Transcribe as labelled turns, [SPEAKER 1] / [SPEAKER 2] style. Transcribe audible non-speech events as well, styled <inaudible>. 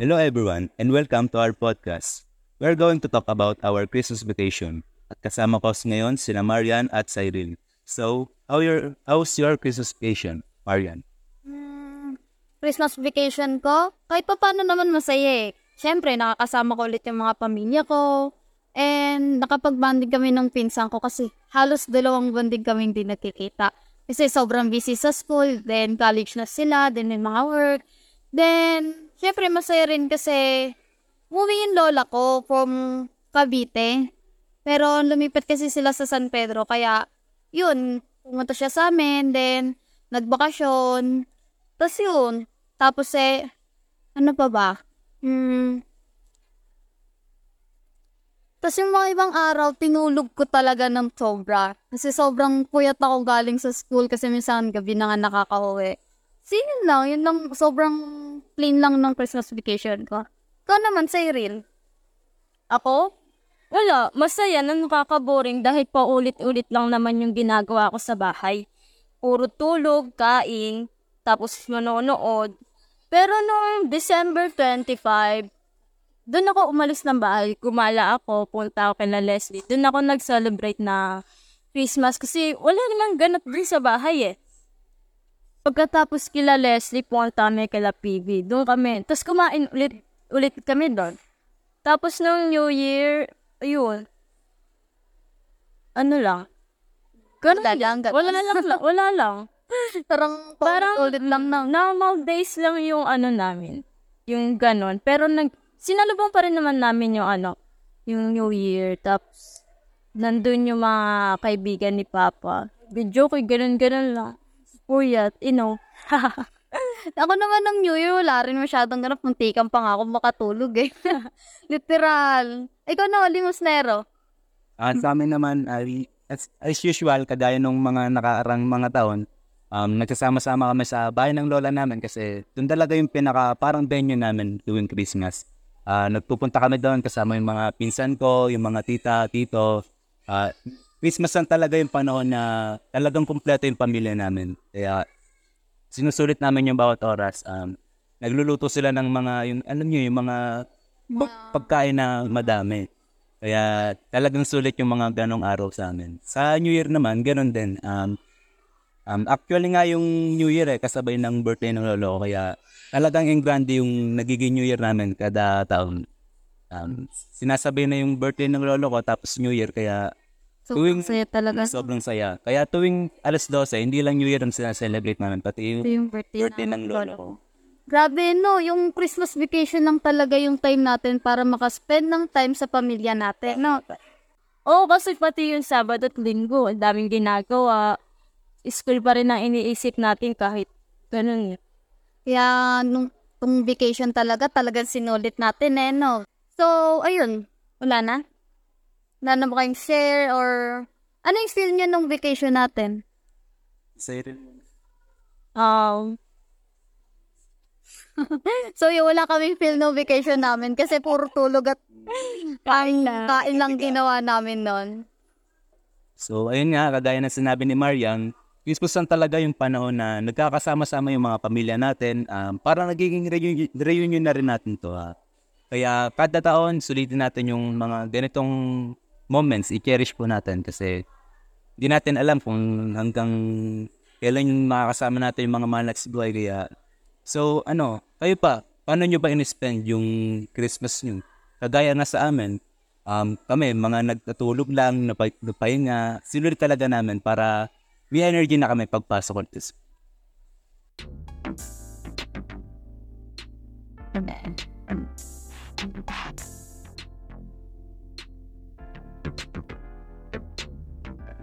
[SPEAKER 1] Hello everyone and welcome to our podcast. We're going to talk about our Christmas vacation. At kasama ko ngayon sina Marian at Cyril. So, how your how's your Christmas vacation, Marian?
[SPEAKER 2] Hmm, Christmas vacation ko, kahit pa paano naman masaya eh. Siyempre, nakakasama ko ulit yung mga pamilya ko. And nakapag-banding kami ng pinsan ko kasi halos dalawang banding kami hindi nagkikita. Kasi sobrang busy sa school, then college na sila, then may mga work. Then, syempre masaya rin kasi umuwi yung lola ko from Cavite. Pero lumipat kasi sila sa San Pedro, kaya yun, pumunta siya sa amin, then nagbakasyon. Tapos yun, tapos eh, ano pa ba? Hmm, tapos yung mga ibang araw, tinulog ko talaga ng sobra. Kasi sobrang puyat ako galing sa school kasi minsan gabi na nga nakakauwi. So yun lang, yun lang, sobrang plain lang ng Christmas vacation ko. Ikaw naman, Cyril.
[SPEAKER 3] Ako? Wala, masaya na nakaka-boring dahil paulit-ulit lang naman yung ginagawa ko sa bahay. Puro tulog, kain, tapos manonood. Pero noong December 25, doon ako umalis ng bahay, gumala ako, punta ako kay na Leslie. Doon ako nag-celebrate na Christmas kasi wala namang ganap din sa bahay eh. Pagkatapos kila Leslie, punta kami kila PB. Doon kami. Tapos kumain ulit, ulit kami doon. Tapos nung New Year, ayun. Ano lang? Ganun
[SPEAKER 2] Wala lang.
[SPEAKER 3] Wala lang, wala lang. <laughs>
[SPEAKER 2] Parang,
[SPEAKER 3] Parang
[SPEAKER 2] ulit lang na.
[SPEAKER 3] normal days lang yung ano namin. Yung ganon. Pero nag, sinalubong pa rin naman namin yung ano, yung New Year. Tapos, nandun yung mga kaibigan ni Papa. Video ko, ganun-ganun lang. Puyat, you know. <laughs>
[SPEAKER 2] Ako naman ng New Year, wala rin masyadong ganap. Muntikan pa nga ako makatulog eh. <laughs> Literal. Ikaw na, Limos Nero.
[SPEAKER 1] Ah, sa amin naman, ay, as, as usual, kagaya nung mga nakaarang mga taon, um, nagsasama-sama kami sa bahay ng lola namin kasi doon talaga yung pinaka parang venue namin tuwing Christmas. Ah, nagpupunta kami doon kasama yung mga pinsan ko, yung mga tita, tito. Ah, Christmas lang talaga yung panahon na talagang kumpleto yung pamilya namin. Kaya sinusulit namin yung bawat oras. Um, nagluluto sila ng mga, yung, alam nyo, yung mga pagkain na madami. Kaya talagang sulit yung mga ganong araw sa amin. Sa New Year naman, ganon din. Um, um, actually nga yung New Year eh, kasabay ng birthday ng lolo ko. Kaya talagang yung grande yung nagiging New Year namin kada taon. Um, sinasabay na yung birthday ng lolo ko tapos New Year kaya
[SPEAKER 2] Sobrang
[SPEAKER 1] Tuwing-
[SPEAKER 2] saya talaga.
[SPEAKER 1] sobrang saya. Kaya tuwing alas 12, hindi lang New Year ang sinaselebrate namin, pati yung
[SPEAKER 2] yung birthday,
[SPEAKER 1] birthday ng lolo ko.
[SPEAKER 2] Grabe no, yung Christmas vacation lang talaga yung time natin para makaspend ng time sa pamilya natin, no?
[SPEAKER 3] Oo, kasi pati yung Sabado at Linggo, ang daming ginagawa. School pa rin ang iniisip natin kahit ganun eh.
[SPEAKER 2] Kaya nung tong vacation talaga, talagang sinulit natin eh, no? So, ayun, wala na? Wala na ba kayong share or ano yung feel nyo nung vacation natin?
[SPEAKER 3] Um, <laughs>
[SPEAKER 2] So, yun, wala kaming feel nung vacation namin kasi puro tulog at
[SPEAKER 3] kain na.
[SPEAKER 2] kain lang ginawa namin nun.
[SPEAKER 1] So, ayun nga, kagaya ng sinabi ni Mariang, Lang talaga yung panahon na nagkakasama-sama yung mga pamilya natin. Um, parang nagiging reunion, reunion na rin natin to. Ha? Kaya kada taon, sulitin natin yung mga ganitong moments, i-cherish po natin kasi hindi natin alam kung hanggang kailan yung makakasama natin yung mga mahal sa buhay. Kaya, so ano, kayo pa, paano nyo ba in-spend yung Christmas nyo? Kagaya nga sa amin, um, kami, mga nagtatulog lang, napay, napahinga, sinulit talaga namin para may energy na kami pagpasok ulit. sa school.